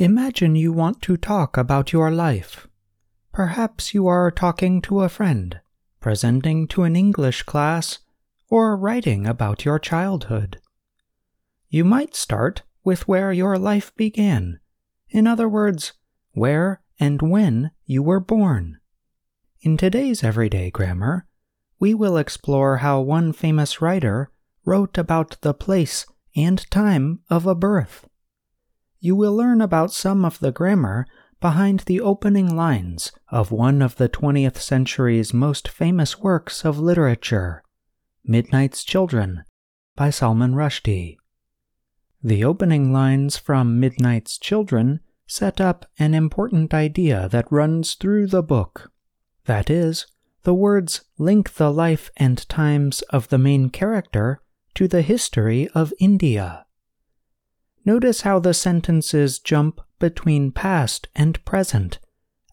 Imagine you want to talk about your life. Perhaps you are talking to a friend, presenting to an English class, or writing about your childhood. You might start with where your life began. In other words, where and when you were born. In today's everyday grammar, we will explore how one famous writer wrote about the place and time of a birth you will learn about some of the grammar behind the opening lines of one of the 20th century's most famous works of literature, Midnight's Children by Salman Rushdie. The opening lines from Midnight's Children set up an important idea that runs through the book. That is, the words link the life and times of the main character to the history of India. Notice how the sentences jump between past and present,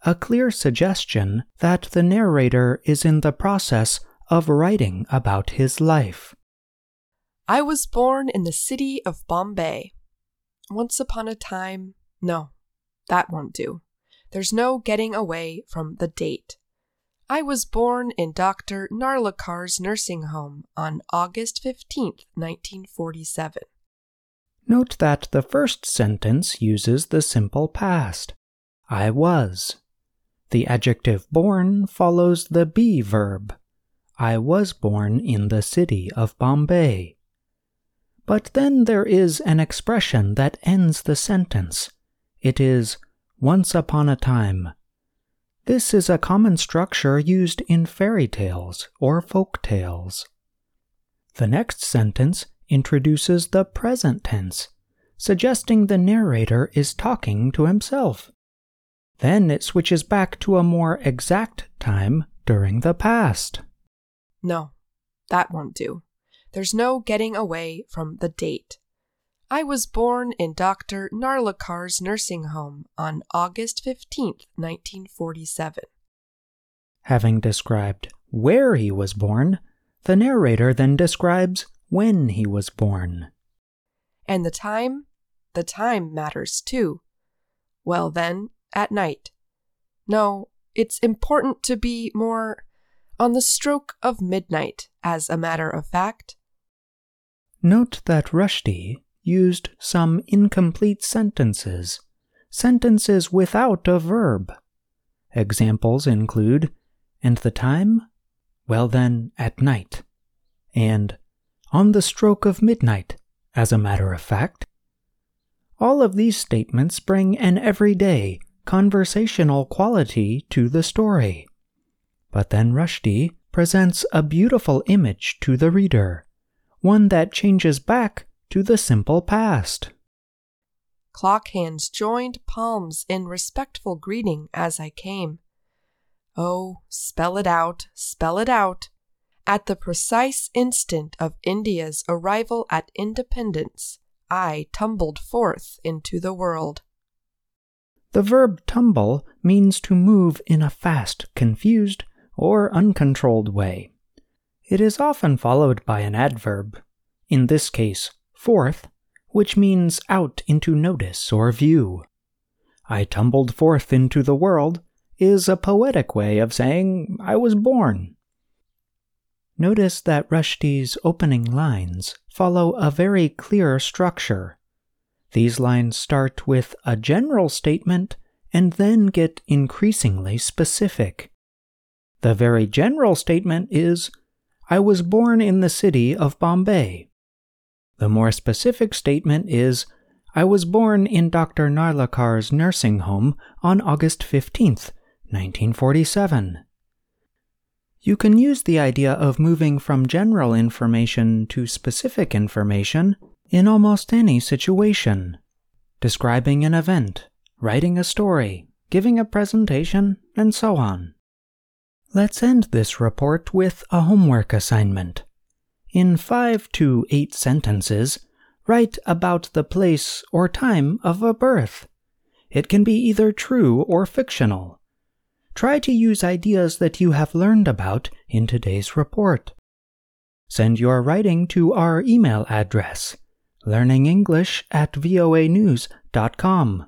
a clear suggestion that the narrator is in the process of writing about his life. I was born in the city of Bombay. Once upon a time, no, that won't do. There's no getting away from the date. I was born in Dr. Narlikar's nursing home on August 15th, 1947. Note that the first sentence uses the simple past. I was. The adjective born follows the be verb. I was born in the city of Bombay. But then there is an expression that ends the sentence. It is once upon a time. This is a common structure used in fairy tales or folk tales. The next sentence introduces the present tense, suggesting the narrator is talking to himself. Then it switches back to a more exact time during the past. No, that won't do. There's no getting away from the date. I was born in Dr. Narlikar's nursing home on August 15th, 1947. Having described where he was born, the narrator then describes when he was born. And the time? The time matters too. Well, then, at night. No, it's important to be more on the stroke of midnight, as a matter of fact. Note that Rushdie used some incomplete sentences, sentences without a verb. Examples include, and the time? Well, then, at night. And on the stroke of midnight, as a matter of fact. All of these statements bring an everyday, conversational quality to the story. But then Rushdie presents a beautiful image to the reader, one that changes back to the simple past. Clock hands joined palms in respectful greeting as I came. Oh, spell it out, spell it out, at the precise instant of India's arrival at independence, I tumbled forth into the world. The verb tumble means to move in a fast, confused, or uncontrolled way. It is often followed by an adverb, in this case, forth, which means out into notice or view. I tumbled forth into the world is a poetic way of saying I was born. Notice that Rushdie's opening lines follow a very clear structure. These lines start with a general statement and then get increasingly specific. The very general statement is, I was born in the city of Bombay. The more specific statement is, I was born in Dr. Narlikar's nursing home on August 15th, 1947. You can use the idea of moving from general information to specific information in almost any situation. Describing an event, writing a story, giving a presentation, and so on. Let's end this report with a homework assignment. In five to eight sentences, write about the place or time of a birth. It can be either true or fictional try to use ideas that you have learned about in today's report. Send your writing to our email address, learningenglish at voanews.com.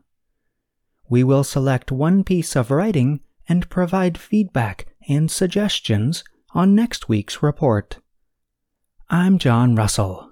we will select one piece of writing and provide feedback and suggestions on next week's report. I'm John Russell.